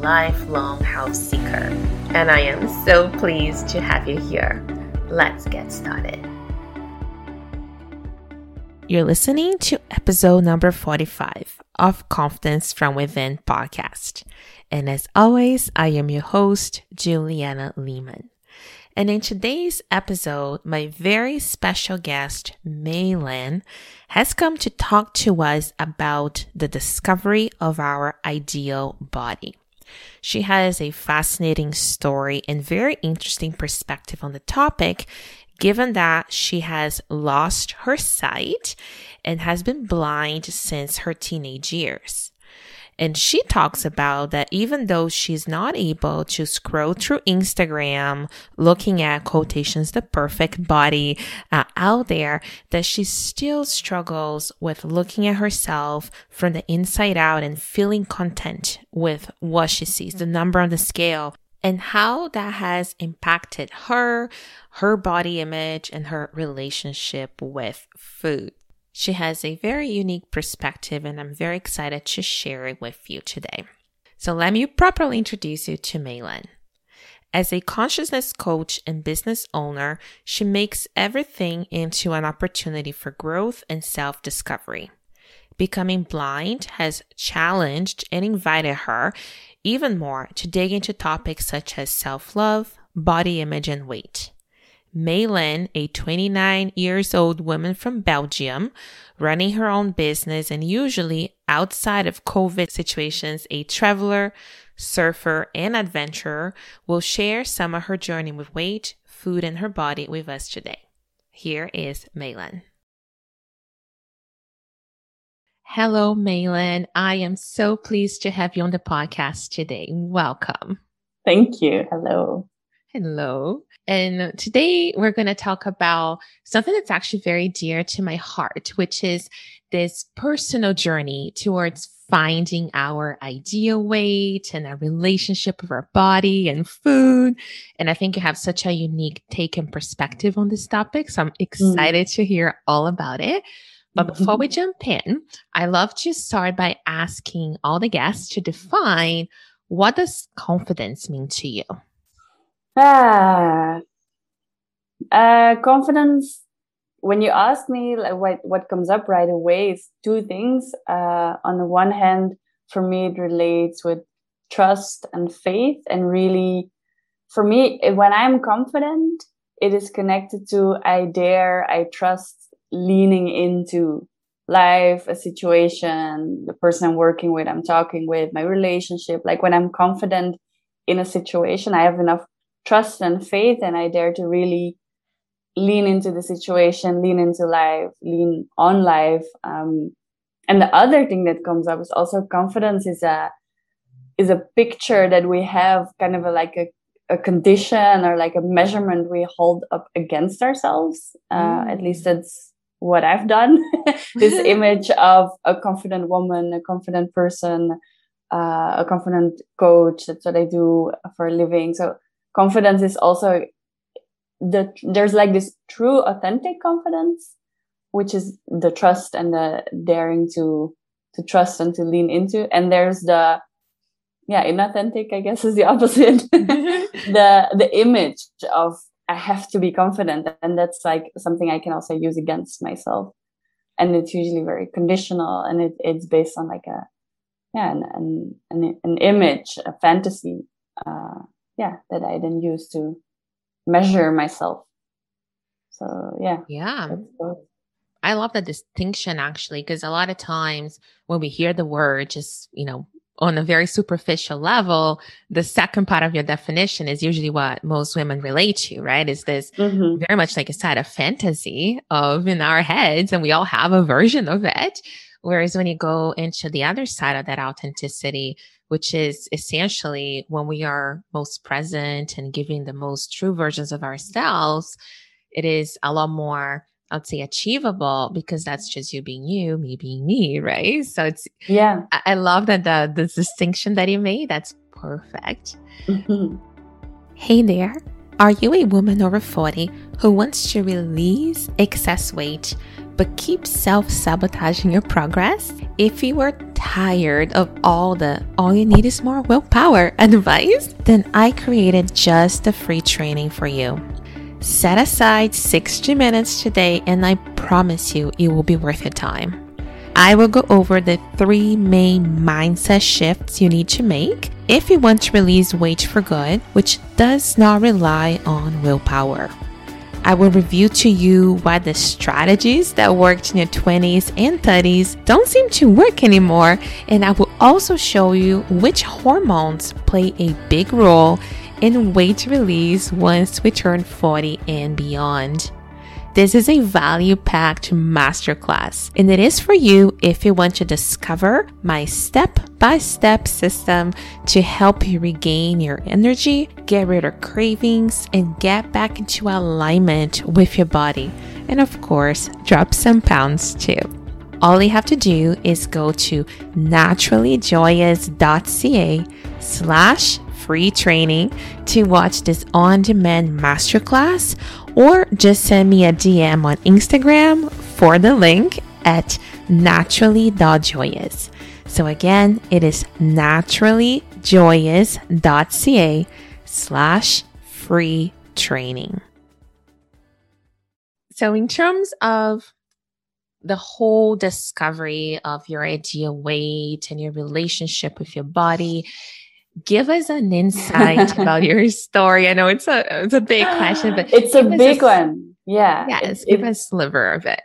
lifelong house seeker. And I am so pleased to have you here. Let's get started. You're listening to episode number 45 of Confidence from Within podcast. And as always, I am your host, Juliana Lehman. And in today's episode, my very special guest, Maylan, has come to talk to us about the discovery of our ideal body. She has a fascinating story and very interesting perspective on the topic, given that she has lost her sight and has been blind since her teenage years. And she talks about that even though she's not able to scroll through Instagram looking at quotations, the perfect body uh, out there, that she still struggles with looking at herself from the inside out and feeling content with what she sees, the number on the scale, and how that has impacted her, her body image, and her relationship with food. She has a very unique perspective, and I'm very excited to share it with you today. So, let me properly introduce you to Maylan. As a consciousness coach and business owner, she makes everything into an opportunity for growth and self discovery. Becoming blind has challenged and invited her even more to dig into topics such as self love, body image, and weight. Maylan, a 29 years old woman from Belgium, running her own business and usually outside of COVID situations, a traveler, surfer, and adventurer, will share some of her journey with weight, food, and her body with us today. Here is Maylan. Hello, Maylan. I am so pleased to have you on the podcast today. Welcome. Thank you. Hello. Hello. And today we're going to talk about something that's actually very dear to my heart, which is this personal journey towards finding our ideal weight and our relationship with our body and food. And I think you have such a unique take and perspective on this topic. So I'm mm. excited mm. to hear all about it. But before we jump in, I love to start by asking all the guests to define what does confidence mean to you? Ah, uh, confidence. When you ask me, like what what comes up right away is two things. Uh, on the one hand, for me, it relates with trust and faith, and really, for me, when I'm confident, it is connected to I dare, I trust, leaning into life, a situation, the person I'm working with, I'm talking with, my relationship. Like when I'm confident in a situation, I have enough trust and faith and I dare to really lean into the situation, lean into life, lean on life. Um, and the other thing that comes up is also confidence is a is a picture that we have kind of a, like a, a condition or like a measurement we hold up against ourselves. Uh, mm. At least that's what I've done. this image of a confident woman, a confident person, uh, a confident coach. That's what I do for a living. So confidence is also the there's like this true authentic confidence which is the trust and the daring to to trust and to lean into. And there's the yeah inauthentic i guess is the opposite. The the image of i have to be confident. And that's like something i can also use against myself. And it's usually very conditional. And it, it's based on like a yeah an, an, an image a fantasy uh, yeah that i then use to measure myself. So yeah. Yeah. I love that distinction actually because a lot of times when we hear the word just you know on a very superficial level, the second part of your definition is usually what most women relate to, right? Is this mm-hmm. very much like a side of fantasy of in our heads, and we all have a version of it. Whereas when you go into the other side of that authenticity, which is essentially when we are most present and giving the most true versions of ourselves, it is a lot more I'd say achievable because that's just you being you, me being me, right? So it's yeah. I, I love that the the distinction that you made. That's perfect. Mm-hmm. Hey there. Are you a woman over 40 who wants to release excess weight but keep self sabotaging your progress? If you are tired of all the all you need is more willpower advice, then I created just a free training for you. Set aside 60 minutes today, and I promise you it will be worth your time. I will go over the three main mindset shifts you need to make if you want to release weight for good, which does not rely on willpower. I will review to you why the strategies that worked in your 20s and 30s don't seem to work anymore, and I will also show you which hormones play a big role in weight release once we turn 40 and beyond. This is a value packed masterclass, and it is for you if you want to discover my step by step system to help you regain your energy, get rid of cravings, and get back into alignment with your body. And of course, drop some pounds too. All you have to do is go to naturallyjoyous.ca slash free training to watch this on demand masterclass or just send me a DM on Instagram for the link at naturally.joyous. So again, it is naturallyjoyous.ca slash free training. So in terms of the whole discovery of your ideal weight and your relationship with your body give us an insight about your story. I know it's a it's a big question, but it's a big a, one. Yeah. Yes, give us a sliver of it.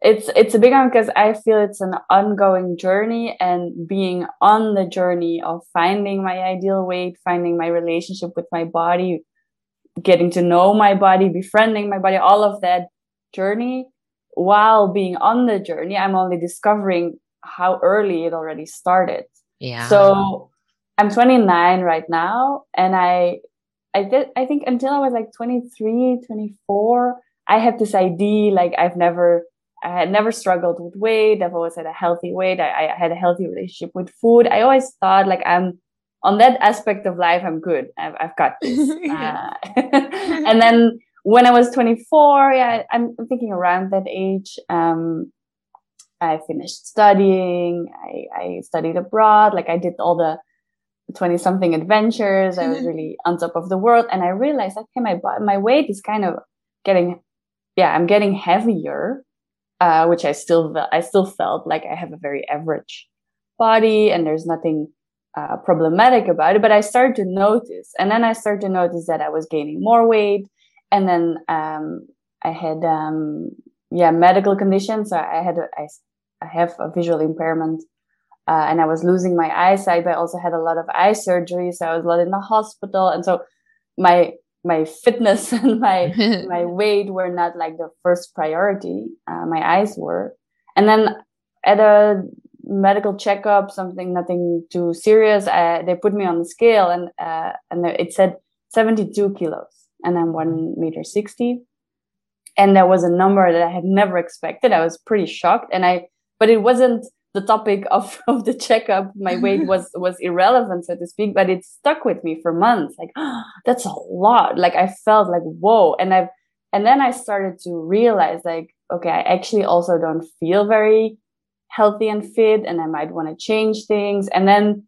It's it's a big one because I feel it's an ongoing journey and being on the journey of finding my ideal weight, finding my relationship with my body, getting to know my body, befriending my body, all of that journey. While being on the journey, I'm only discovering how early it already started. Yeah. So I'm 29 right now, and I I did I think until I was like 23, 24, I had this idea like I've never I had never struggled with weight. I've always had a healthy weight. I, I had a healthy relationship with food. I always thought like I'm on that aspect of life. I'm good. I've, I've got this. uh, and then when I was 24, yeah, I'm thinking around that age. Um, I finished studying. I, I studied abroad. Like I did all the 20 something adventures. I was really on top of the world. And I realized, okay, my, my weight is kind of getting, yeah, I'm getting heavier, uh, which I still, I still felt like I have a very average body and there's nothing uh, problematic about it. But I started to notice, and then I started to notice that I was gaining more weight. And then, um, I had, um, yeah, medical conditions. I had, a, I, I have a visual impairment uh, and I was losing my eyesight. But I also had a lot of eye surgery, so I was a lot in the hospital, and so my my fitness and my my weight were not like the first priority. Uh, my eyes were, and then at a medical checkup, something nothing too serious, I, they put me on the scale, and uh, and it said 72 kilos, and I'm one meter sixty, and that was a number that I had never expected. I was pretty shocked, and I but it wasn't the topic of, of the checkup my weight was was irrelevant so to speak but it stuck with me for months like oh, that's a lot like i felt like whoa and i and then i started to realize like okay i actually also don't feel very healthy and fit and i might want to change things and then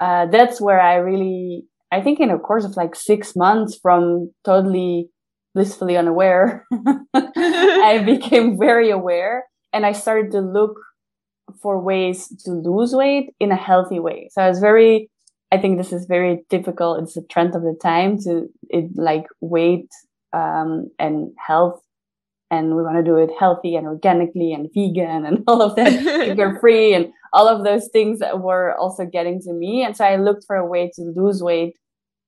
uh, that's where i really i think in a course of like six months from totally blissfully unaware i became very aware and i started to look for ways to lose weight in a healthy way. So I was very, I think this is very typical. It's a trend of the time to it like weight um, and health. And we want to do it healthy and organically and vegan and all of that, sugar free and all of those things that were also getting to me. And so I looked for a way to lose weight.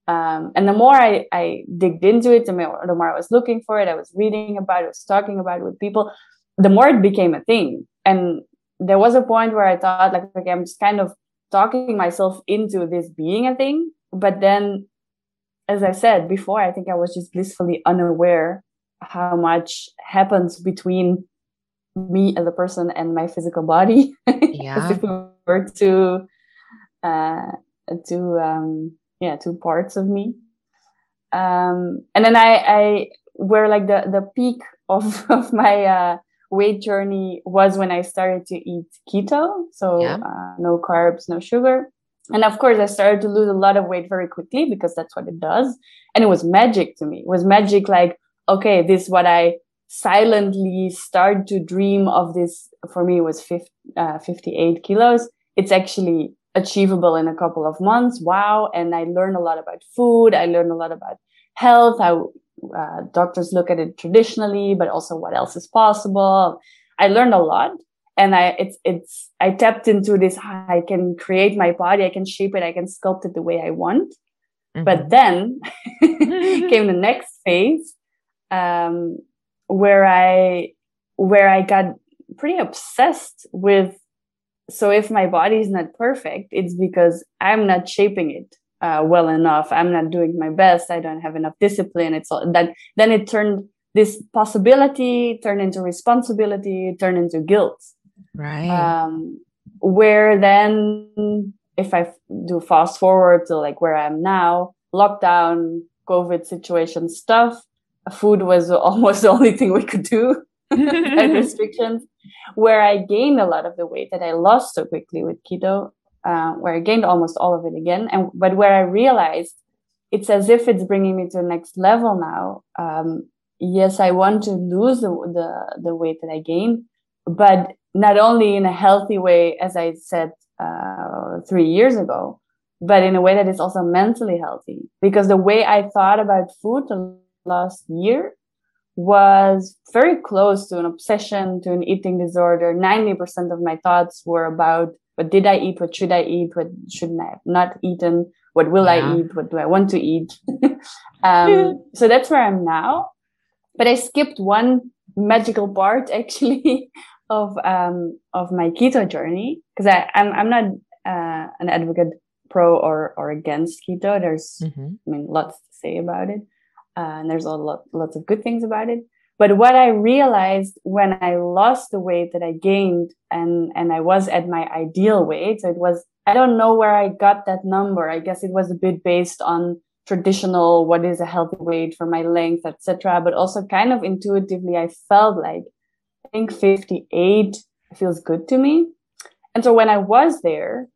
Um, and the more I, I digged into it, the more, the more I was looking for it, I was reading about it, I was talking about it with people, the more it became a thing. And there was a point where I thought like, okay, I'm just kind of talking myself into this being a thing. But then, as I said before, I think I was just blissfully unaware how much happens between me as a person and my physical body. Yeah. as if we were to, uh, two, um, yeah, two parts of me. Um, and then I, I, where like the, the peak of, of my, uh, weight journey was when I started to eat keto. So Yeah. uh, no carbs, no sugar. And of course, I started to lose a lot of weight very quickly because that's what it does. And it was magic to me. It was magic like, okay, this is what I silently start to dream of this. For me, was 50, uh, 58 kilos. It's actually achievable in a couple of months. Wow. And I learned a lot about food. I learned a lot about health, how uh, doctors look at it traditionally, but also what else is possible. I learned a lot and I, it's, it's, I tapped into this. I can create my body. I can shape it. I can sculpt it the way I want. Mhm. But then came the next phase, um, where I, where I got pretty obsessed with. So if my body is not perfect, it's because I'm not shaping it uh, well enough. I'm not doing my best. I don't have enough discipline. It's all that. Then it turned this possibility turned into responsibility, turned into guilt right. um, where then if I do fast forward to like where I'm now, lockdown, COVID situation stuff, food was almost the only thing we could do and restrictions, where I gained a lot of the weight that I lost so quickly with keto, uh, where I gained almost all of it again, and but where I realized it's as if it's bringing me to the next level now. Um, yes, I want to lose the, the the weight that I gained, but not only in a healthy way, as I said uh, three years ago, but in a way that is also mentally healthy. Because the way I thought about food the last year was very close to an obsession, to an eating disorder. 90% of my thoughts were about what did I eat? What should I eat? What shouldn't I have not eaten? What will Yeah. I eat? What do I want to eat? um, so that's where I'm now. But I skipped one magical part actually of um, of my keto journey because I'm I'm not uh, an advocate pro or or against keto. There's Mhm. I mean lots to say about it, uh, and there's a lot lots of good things about it. But what I realized when I lost the weight that I gained and and I was at my ideal weight, so it was I don't know where I got that number. I guess it was a bit based on traditional what is a healthy weight for my length, etc. But also kind of intuitively, I felt like I think 58 feels good to me. And so when I was there,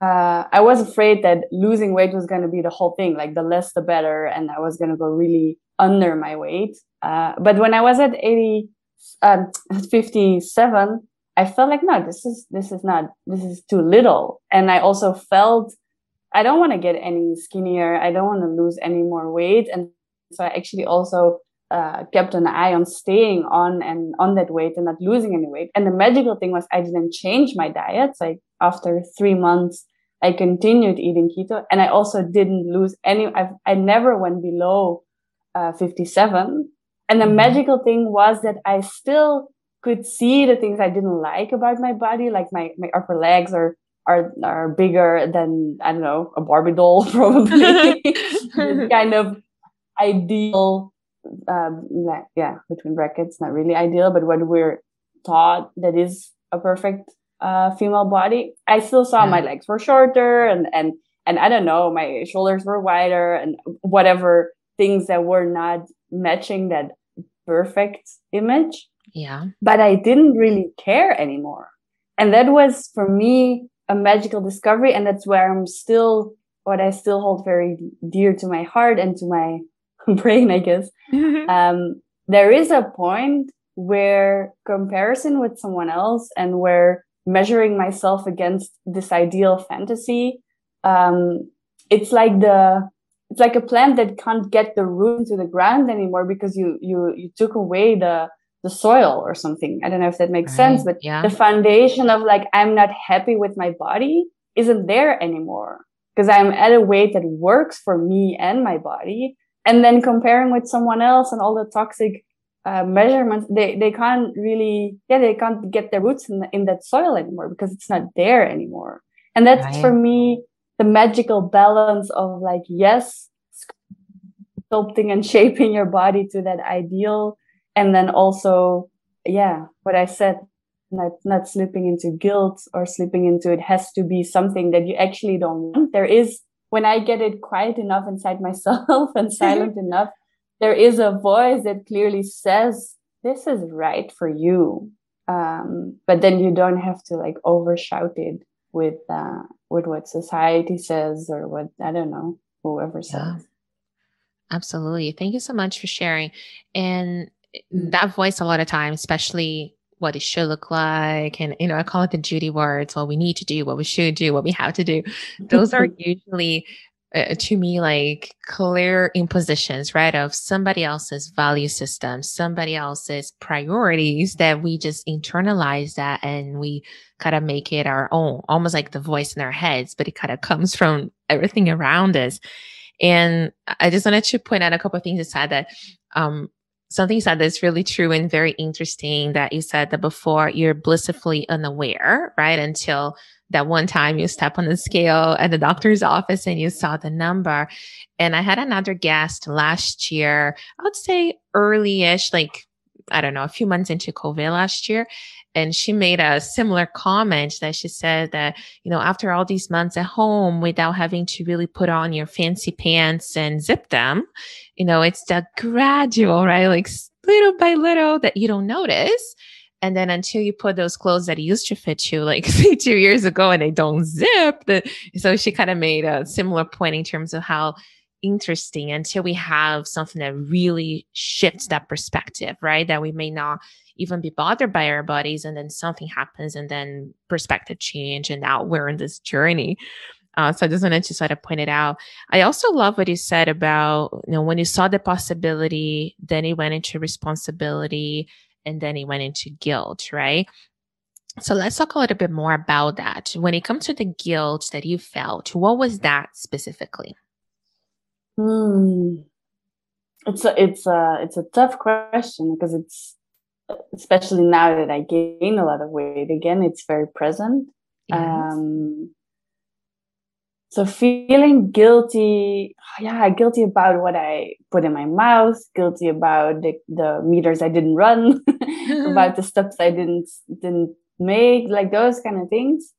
uh, I was afraid that losing weight was going to be the whole thing, like the less the better, and I was going to go really under my weight. Uh, but when I was at 80, um, 57, I felt like no, this is this is not this is too little, and I also felt I don't want to get any skinnier. I don't want to lose any more weight, and so I actually also uh, kept an eye on staying on and on that weight and not losing any weight. And the magical thing was I didn't change my diet. Like after three months, I continued eating keto, and I also didn't lose any. I've, I never went below uh, 57. And the Mhm. magical thing was that I still could see the things I didn't like about my body, like my, my upper legs are are are bigger than I don't know a Barbie doll probably. Kind of ideal, um, yeah, between brackets, not really ideal, but what we're taught that is a perfect uh, female body. I still saw Yeah. my legs were shorter and and and I don't know, my shoulders were wider and whatever things that were not matching that perfect image Yeah. but I didn't really care anymore. And that was for me a magical discovery. And that's where I'm still, what I still hold very dear to my heart and to my brain, I guess. Um, there is a point where comparison with someone else and where measuring myself against this ideal fantasy, um, it's like the, it's like a plant that can't get the root into the ground anymore because you, you, you took away the, the soil or something. I don't know if that makes sense, but Yeah. the foundation of like, I'm not happy with my body isn't there anymore because I'm at a weight that works for me and my body. And then comparing with someone else and all the toxic uh, measurements they they can't really yeah they can't get their roots in, in that soil anymore because it's not there anymore and that's right. for me the magical balance of like yes sculpting and shaping your body to that ideal and then also yeah what i said not not slipping into guilt or slipping into it has to be something that you actually don't want. There is when i get it quiet enough inside myself and silent enough there is a voice that clearly says this is right for you. Um, but then you don't have to like overshout it with uh, with what society says or what i don't know whoever says yeah. absolutely thank you so much for sharing and mm. that voice a lot of times especially what it should look like and you know i call it the duty words what we need to do what we should do what we have to do those are usually uh, to me like clear impositions, right? Of somebody else's value system, somebody else's priorities that we just internalize that and we kind of make it our own, almost like the voice in our heads, but it kind of comes from everything around us. And I just wanted to point out a couple of things aside that, um, something you said that's really true and very interesting that you said that before you're blissfully unaware, right? Until that one time you step on the scale at the doctor's office and you saw the number. And I had another guest last year, I would say early ish, like, I don't know, a few months into COVID last year. And she made a similar comment that she said that, you know, after all these months at home without having to really put on your fancy pants and zip them, you know, it's the gradual, right? Like little by little that you don't notice and then until you put those clothes that used to fit you like say two years ago and they don't zip, the, so she kind of made a similar point in terms of how interesting until we have something that really shifts that perspective, right? That we may not even be bothered by our bodies and then something happens and then perspective change and now we're in this journey. Uh, so I just wanted to sort of point it out. I also love what you said about, you know, when you saw the possibility, then it went into responsibility and then it went into guilt, right? So let's talk a little bit more about that. When it comes to the guilt that you felt, what was that specifically? Hmm. It's a it's a it's a tough question because it's especially now that I gain a lot of weight again, it's very present. Yes. Um, so feeling guilty, yeah, guilty about what I put in my mouth, guilty about the, the meters I didn't run, about the steps I didn't didn't make, like those kind of things.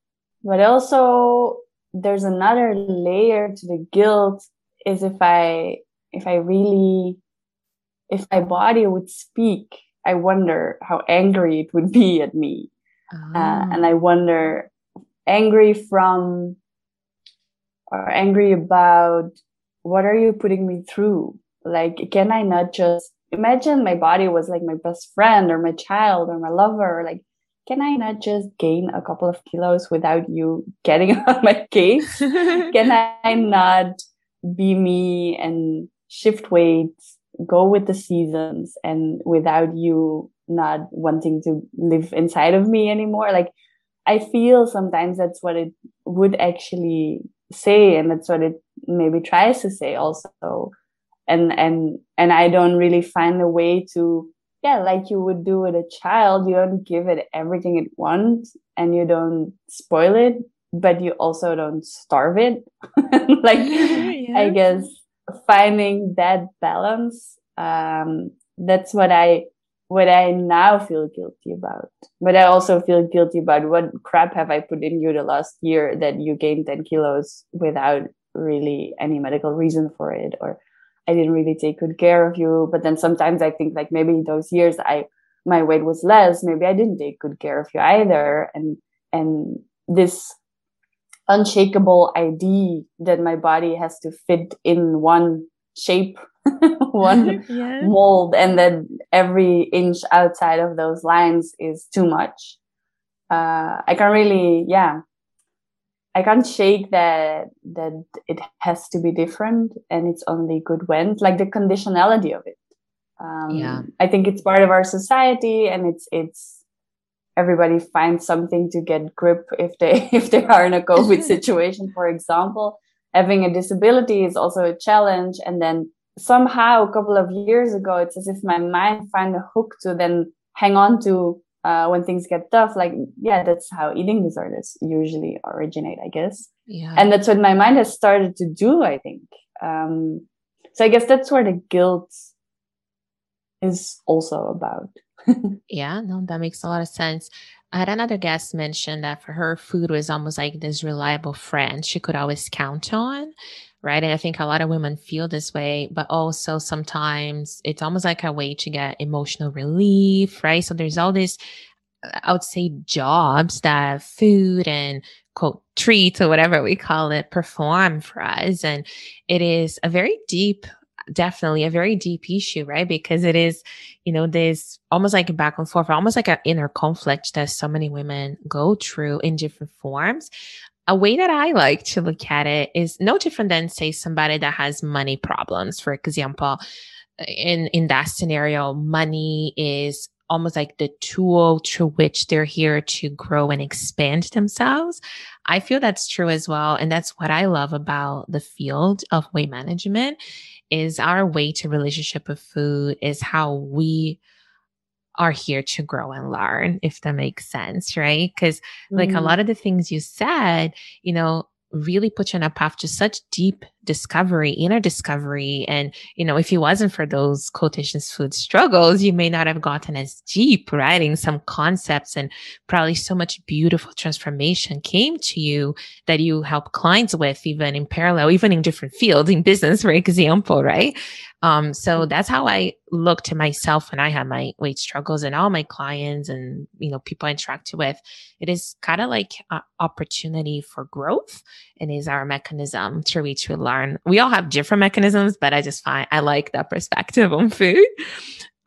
But also there's another layer to the guilt is if I if I really if my body would speak, I wonder how angry it would be at me. Oh. Uh, and I wonder angry from or angry about what are you putting me through? Like, can I not just imagine my body was like my best friend or my child or my lover? Like, can I not just gain a couple of kilos without you getting on my case? can I not be me and shift weights, go with the seasons and without you not wanting to live inside of me anymore? Like, I feel sometimes that's what it would actually say and that's what it maybe tries to say also and and and i don't really find a way to yeah like you would do with a child you don't give it everything it wants and you don't spoil it but you also don't starve it like yes. i guess finding that balance um that's what i what I now feel guilty about. But I also feel guilty about what crap have I put in you the last year that you gained 10 kilos without really any medical reason for it, or I didn't really take good care of you. But then sometimes I think like maybe those years I my weight was less, maybe I didn't take good care of you either. And and this unshakable idea that my body has to fit in one shape one yes. mold and that every inch outside of those lines is too much. Uh, i can't really yeah. I can't shake that that it has to be different and it's only good when like the conditionality of it. Um, yeah. I think it's part of our society and it's it's everybody finds something to get grip if they if they are in a covid situation for example having a disability is also a challenge and then somehow a couple of years ago, it's as if my mind found a hook to then hang on to uh, when things get tough. Like, yeah, that's how eating disorders usually originate, I guess. Yeah. And that's what my mind has started to do, I think. Um, so I guess that's where the guilt is also about. yeah, no, that makes a lot of sense. I had another guest mention that for her, food was almost like this reliable friend she could always count on. Right. And I think a lot of women feel this way, but also sometimes it's almost like a way to get emotional relief. Right. So there's all these, uh, I would say, jobs that food and quote treats or whatever we call it perform for us. And it is a very deep definitely a very deep issue, right? Because it is, you know, this almost like a back and forth, almost like an inner conflict that so many women go through in different forms. A way that I like to look at it is no different than, say, somebody that has money problems. For example, in in that scenario, money is almost like the tool through which they're here to grow and expand themselves. I feel that's true as well. And that's what I love about the field of weight management is our way to relationship with food is how we are here to grow and learn, if that makes sense, right? Because, like a mm. lot of the things you said, you know, really put you on a path to such deep discovery, inner discovery. And, you know, if it wasn't for those quotations food struggles, you may not have gotten as deep, right? In some concepts and probably so much beautiful transformation came to you that you help clients with, even in parallel, even in different fields, in business, for example, right? Um, so mm-hmm. that's how I look to myself when I have my weight struggles and all my clients and, you know, people I interact with. It is kind of like an opportunity for growth and is our mechanism through which we learn. We all have different mechanisms, but I just find I like that perspective on food.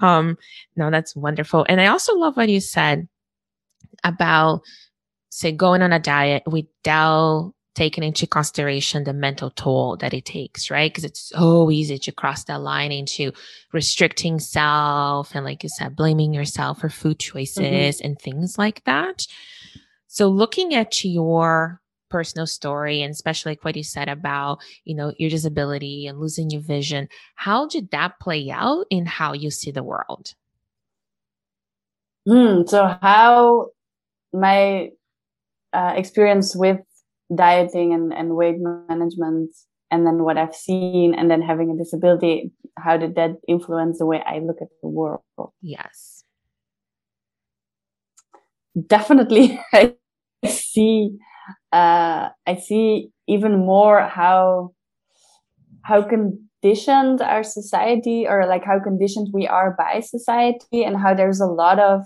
Um, no, that's wonderful. And I also love what you said about say going on a diet without taking into consideration the mental toll that it takes, right? Because it's so easy to cross that line into restricting self and, like you said, blaming yourself for food choices mm-hmm. and things like that. So, looking at your personal story and especially like what you said about you know your disability and losing your vision how did that play out in how you see the world mm, so how my uh, experience with dieting and, and weight management and then what I've seen and then having a disability, how did that influence the way I look at the world? Yes. Definitely I see uh I see even more how how conditioned our society or like how conditioned we are by society and how there's a lot of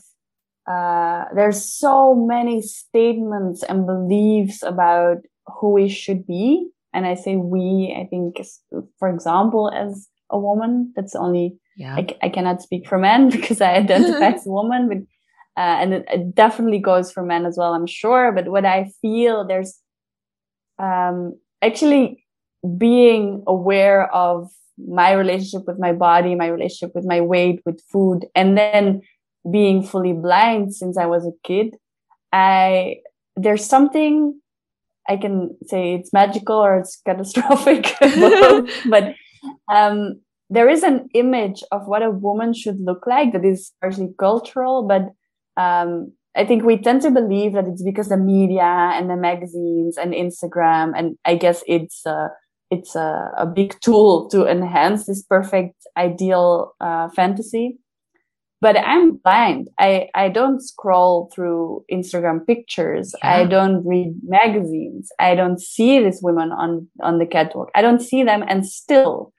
uh, there's so many statements and beliefs about who we should be. And I say we, I think, for example, as a woman, that's only, yeah. I, I cannot speak for men because I identify as a woman, but, uh, and it, it, definitely goes for men as well, I'm sure. But what I feel there's, um, actually being aware of my relationship with my body, my relationship with my weight, with food, and then being fully blind since I was a kid, I there's something I can say it's magical or it's catastrophic, but um, there is an image of what a woman should look like that is largely cultural, but um, I think we tend to believe that it's because the media and the magazines and Instagram, and I guess it's uh, it's a, a big tool to enhance this perfect ideal uh, fantasy. But i'm blind. I i don't scroll through instagram pictures. Yeah. i don't read magazines. I don't see these women on on the catwalk. I don't see them and still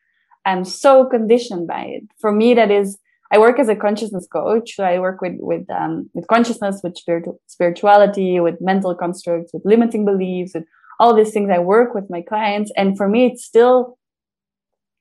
i'm so conditioned by it. For me that is i work as a consciousness coach. So i work with with um, with consciousness with spiritu- spirituality with mental constructs with limiting beliefs with all these things. I work with my clients. And for me it's still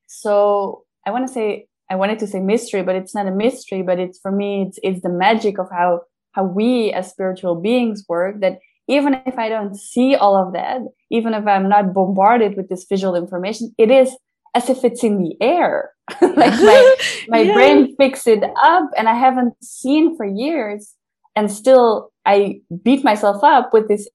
so i want to say I wanted to say mystery, but it's not a mystery, but it's for me, it's, it's the magic of how, how we as spiritual beings work that even if I don't see all of that, even if I'm not bombarded with this visual information, it is as if it's in the air. like my, my yeah. brain picks it up and I haven't seen for years. And still I beat myself up with this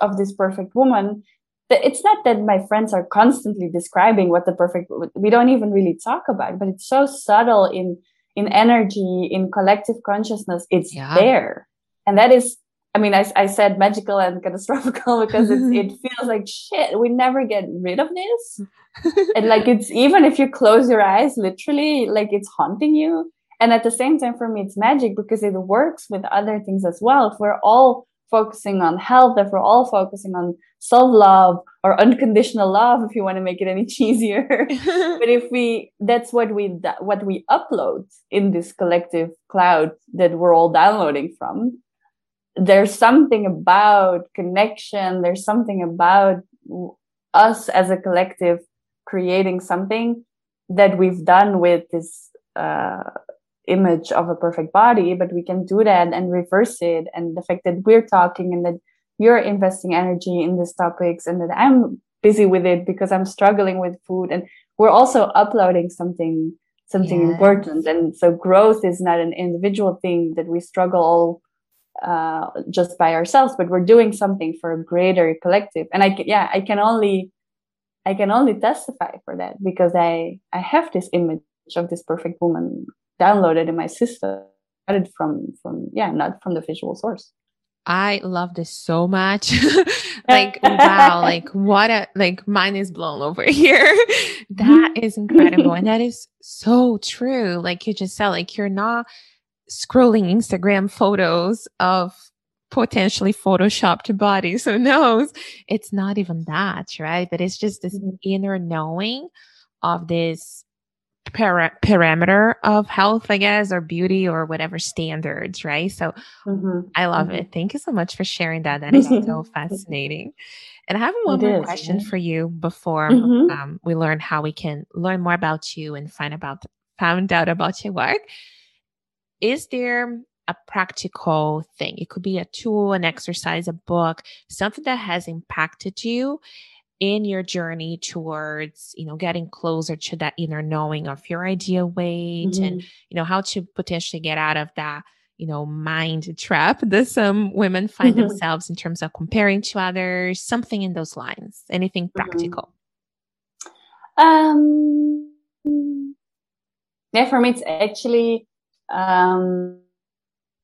of this perfect woman it's not that my friends are constantly describing what the perfect we don't even really talk about but it's so subtle in in energy in collective consciousness it's yeah. there and that is i mean I, I said magical and catastrophical because it feels like shit we never get rid of this and like it's even if you close your eyes literally like it's haunting you and at the same time for me it's magic because it works with other things as well if we're all focusing on health, if we're all focusing on self love or unconditional love, if you want to make it any cheesier. but if we, that's what we, what we upload in this collective cloud that we're all downloading from. There's something about connection. There's something about us as a collective creating something that we've done with this uh, image of a perfect body, but we can do that and reverse it. And the fact that we're talking and that you're investing energy in these topics and that I'm busy with it because I'm struggling with food and we're also uploading something something important. And so growth is not an individual thing that we struggle all uh, just by ourselves, but we're doing something for a greater collective. And I yeah, I can only I can only testify for that because I I have this image of this perfect woman downloaded in my system from from yeah not from the visual source I love this so much. like, wow, like what a, like mine is blown over here. that is incredible. And that is so true. Like you just said, like you're not scrolling Instagram photos of potentially photoshopped bodies. Who knows? It's not even that, right? But it's just this mm-hmm. inner knowing of this para- parameter of health, I guess, or beauty or whatever standards, right? So mm-hmm. I love mm-hmm. it. Thank you so much for sharing that. That is so fascinating. And I have one it more is, question yeah. for you before mm-hmm. um, we learn how we can learn more about you and find about found out about your work. Is there a practical thing? It could be a tool, an exercise, a book, something that has impacted you in your journey towards you know getting closer to that inner knowing of your ideal weight mm-hmm. and you know how to potentially get out of that you know mind trap that some women find mm-hmm. themselves in terms of comparing to others something in those lines anything mm-hmm. practical um yeah for me it's actually um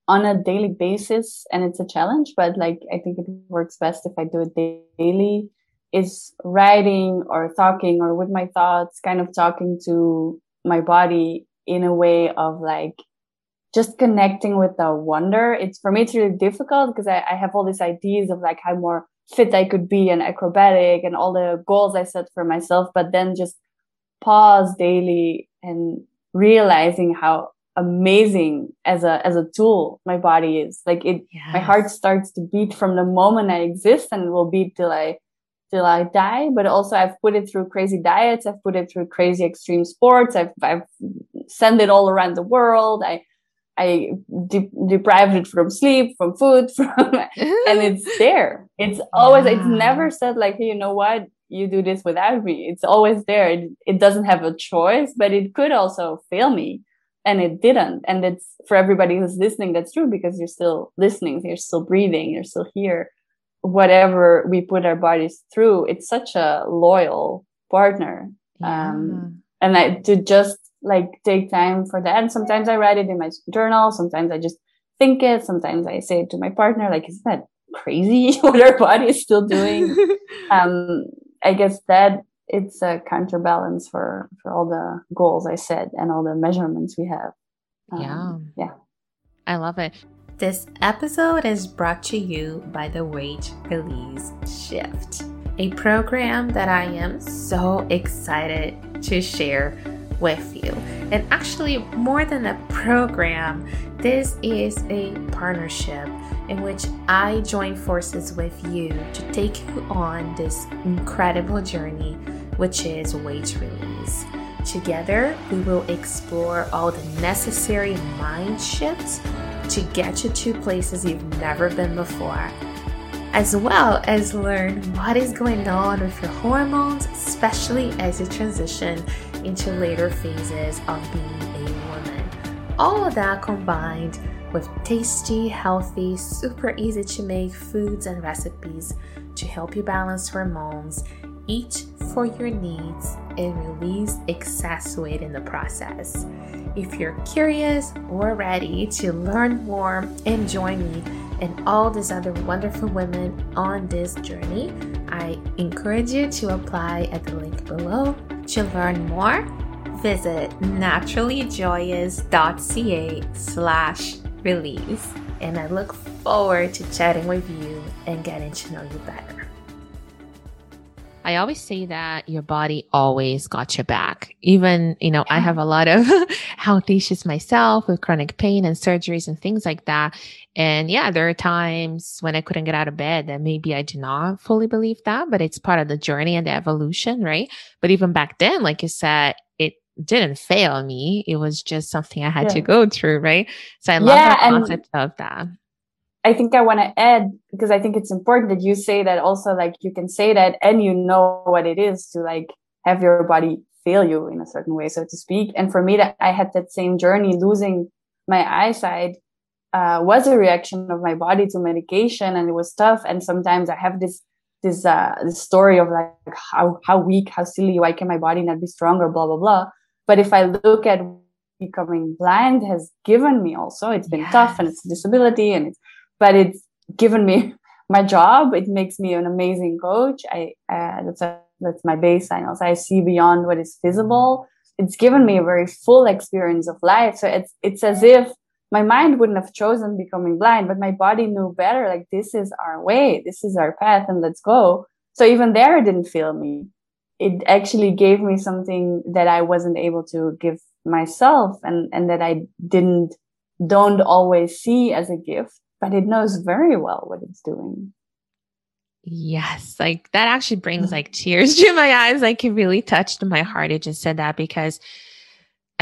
on a daily basis and it's a challenge but like i think it works best if i do it daily is writing or talking or with my thoughts, kind of talking to my body in a way of like just connecting with the wonder. It's for me, it's really difficult because I, I have all these ideas of like how more fit I could be and acrobatic and all the goals I set for myself, but then just pause daily and realizing how amazing as a as a tool my body is like it yes. my heart starts to beat from the moment i exist and will beat till i till I die. But also, I've put it through crazy diets. I've put it through crazy extreme sports. I've I've sent it all around the world. I I de- deprived it from sleep, from food, from and it's there. It's always. Yeah. It's never said like, hey, you know what? You do this without me. It's always there. It, it doesn't have a choice, but it could also fail me and it didn't and it's for everybody who's listening that's true because you're still listening you're still breathing you're still here whatever we put our bodies through, it's such a loyal partner. Yeah. Um, and I, to just like take time for that. And sometimes I write it in my journal. Sometimes I just think it. Sometimes I say it to my partner, like, is that crazy what our body is still doing? um, I guess that it's a counterbalance for, for all the goals I set and all the measurements we have. Um, yeah. Yeah. I love it. This episode is brought to you by the Weight Release Shift, a program that I am so excited to share with you. And actually, more than a program, this is a partnership in which I join forces with you to take you on this incredible journey, which is weight release. Together, we will explore all the necessary mind shifts to get you to places you've never been before, as well as learn what is going on with your hormones, especially as you transition into later phases of being a woman. All of that combined with tasty, healthy, super easy to make foods and recipes to help you balance hormones, eat for your needs, and release excess weight in the process. If you're curious or ready to learn more and join me and all these other wonderful women on this journey, I encourage you to apply at the link below. To learn more, visit naturallyjoyous.ca slash release. And I look forward to chatting with you and getting to know you better. I always say that your body always got your back. Even, you know, I have a lot of health issues myself with chronic pain and surgeries and things like that. And yeah, there are times when I couldn't get out of bed that maybe I do not fully believe that, but it's part of the journey and the evolution, right? But even back then, like you said, it didn't fail me. It was just something I had yeah. to go through, right? So I love yeah, the concept of that. I think I want to add because I think it's important that you say that also like you can say that and you know what it is to like have your body fail you in a certain way, so to speak. And for me that I had that same journey losing my eyesight uh, was a reaction of my body to medication and it was tough. And sometimes I have this this uh this story of like how how weak, how silly, why can my body not be stronger, blah blah blah. But if I look at becoming blind has given me also, it's been yes. tough and it's a disability and it's but it's given me my job. It makes me an amazing coach. I uh, that's a, that's my baseline. Also, I see beyond what is visible. It's given me a very full experience of life. So it's it's as if my mind wouldn't have chosen becoming blind, but my body knew better. Like this is our way, this is our path, and let's go. So even there, it didn't feel me. It actually gave me something that I wasn't able to give myself, and and that I didn't don't always see as a gift but it knows very well what it's doing. Yes, like that actually brings mm. like tears to my eyes. Like it really touched my heart. It just said that because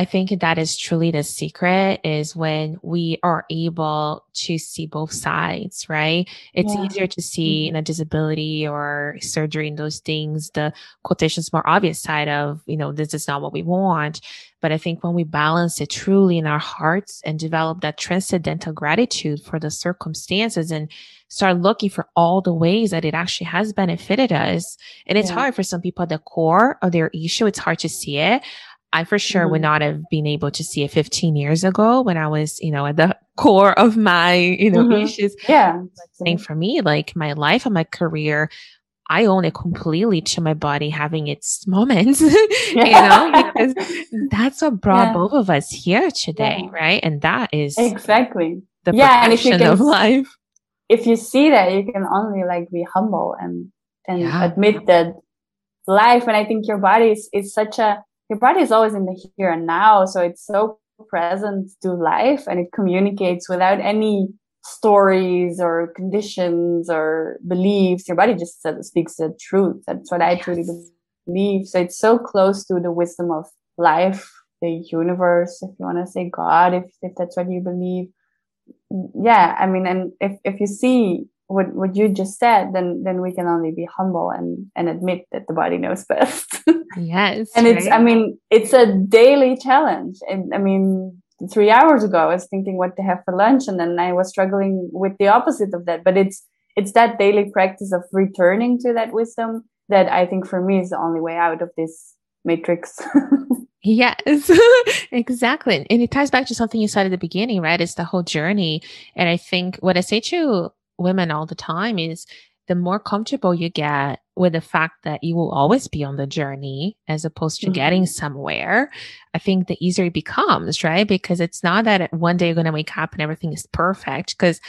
I think that is truly the secret is when we are able to see both sides, right? It's yeah. easier to see in mm-hmm. a disability or surgery and those things, the quotations more obvious side of, you know, this is not what we want. But I think when we balance it truly in our hearts and develop that transcendental gratitude for the circumstances and start looking for all the ways that it actually has benefited us. And it's yeah. hard for some people at the core of their issue. It's hard to see it. I for sure mm-hmm. would not have been able to see it 15 years ago when I was, you know, at the core of my, you know, mm-hmm. issues. Yeah. Saying for me, like my life and my career, I own it completely to my body having its moments, you know, because that's what brought yeah. both of us here today, yeah. right? And that is exactly the yeah, and if you can, of life. If you see that, you can only like be humble and and admit that life. And I think your body is, is such a your body is always in the here and now. So it's so present to life and it communicates without any stories or conditions or beliefs. Your body just speaks the truth. That's what I yes. truly believe. So it's so close to the wisdom of life, the universe, if you want to say God, if, if that's what you believe. Yeah, I mean, and if, if you see what what you just said, then then we can only be humble and and admit that the body knows best. yes, and right? it's I mean it's a daily challenge. And I mean, three hours ago I was thinking what to have for lunch, and then I was struggling with the opposite of that. But it's it's that daily practice of returning to that wisdom that I think for me is the only way out of this matrix. Yes, exactly. And it ties back to something you said at the beginning, right? It's the whole journey. And I think what I say to women all the time is the more comfortable you get with the fact that you will always be on the journey as opposed to mm-hmm. getting somewhere, I think the easier it becomes, right? Because it's not that one day you're going to wake up and everything is perfect because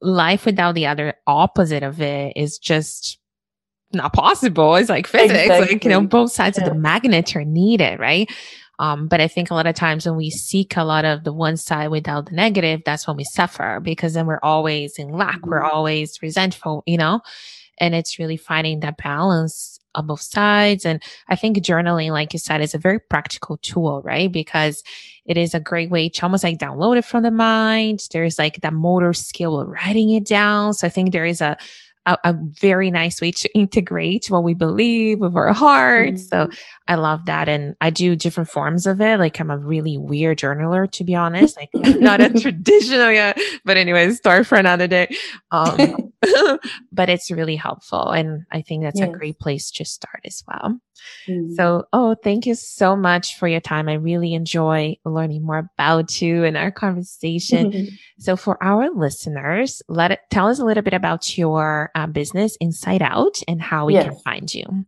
life without the other opposite of it is just not possible. It's like physics, exactly. like, you know, both sides yeah. of the magnet are needed, right? Um, but I think a lot of times when we seek a lot of the one side without the negative, that's when we suffer because then we're always in lack. Mm-hmm. We're always resentful, you know, and it's really finding that balance on both sides. And I think journaling, like you said, is a very practical tool, right? Because it is a great way to almost like download it from the mind. There's like that motor skill of writing it down. So I think there is a, a, a, very nice way to integrate what we believe with our hearts. Mm-hmm. So I love that. And I do different forms of it. Like I'm a really weird journaler, to be honest, like not a traditional yet, but anyways, start for another day. Um, but it's really helpful. And I think that's yes. a great place to start as well. Mm-hmm. So, oh, thank you so much for your time. I really enjoy learning more about you and our conversation. So, for our listeners, let it tell us a little bit about your uh, business, Inside Out, and how we yes. can find you.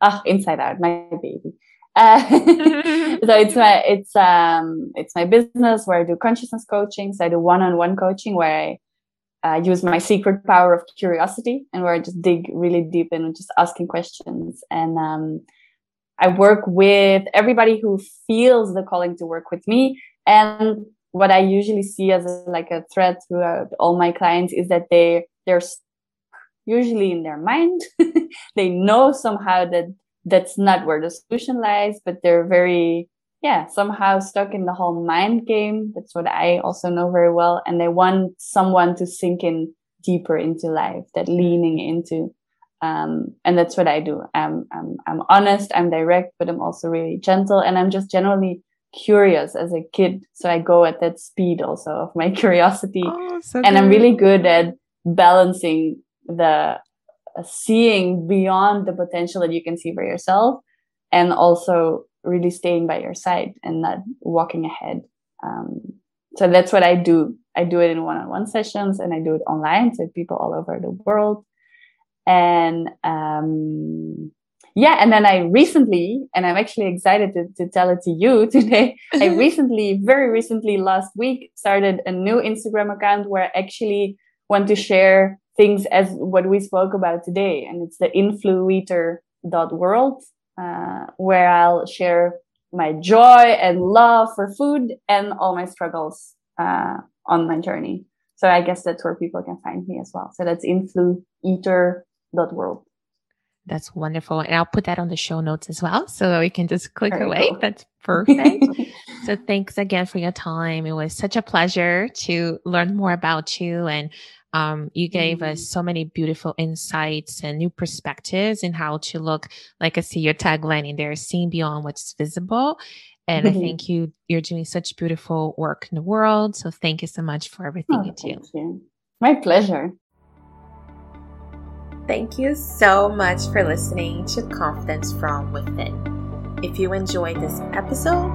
Ah, oh, Inside Out, my baby. Uh, so it's my it's um it's my business where I do consciousness coaching. So I do one-on-one coaching where I uh, use my secret power of curiosity and where I just dig really deep in and just asking questions. And um, I work with everybody who feels the calling to work with me. And what I usually see as a, like a thread throughout all my clients is that they they're usually in their mind. they know somehow that that's not where the solution lies, but they're very yeah, somehow stuck in the whole mind game. That's what I also know very well. And they want someone to sink in deeper into life, that leaning into. Um, and that's what I do. I'm, I'm, I'm honest, I'm direct, but I'm also really gentle. And I'm just generally curious as a kid. So I go at that speed also of my curiosity. Oh, so and I'm really good at balancing the uh, seeing beyond the potential that you can see for yourself and also really staying by your side and not walking ahead. Um, so that's what I do. I do it in one-on-one sessions and I do it online so people all over the world. And um, yeah, and then I recently, and I'm actually excited to, to tell it to you today. I recently, very recently, last week, started a new Instagram account where I actually want to share things as what we spoke about today. And it's the influeater.world uh, where I'll share my joy and love for food and all my struggles uh, on my journey. So I guess that's where people can find me as well. So that's influeater.world. That's wonderful. And I'll put that on the show notes as well. So we can just click Very away. Cool. That's perfect. so thanks again for your time. It was such a pleasure to learn more about you and um, you gave mm-hmm. us so many beautiful insights and new perspectives in how to look, like I see your tagline in there, seeing beyond what's visible. And mm-hmm. I think you you're doing such beautiful work in the world. So thank you so much for everything oh, you do. You. My pleasure. Thank you so much for listening to Confidence from Within. If you enjoyed this episode,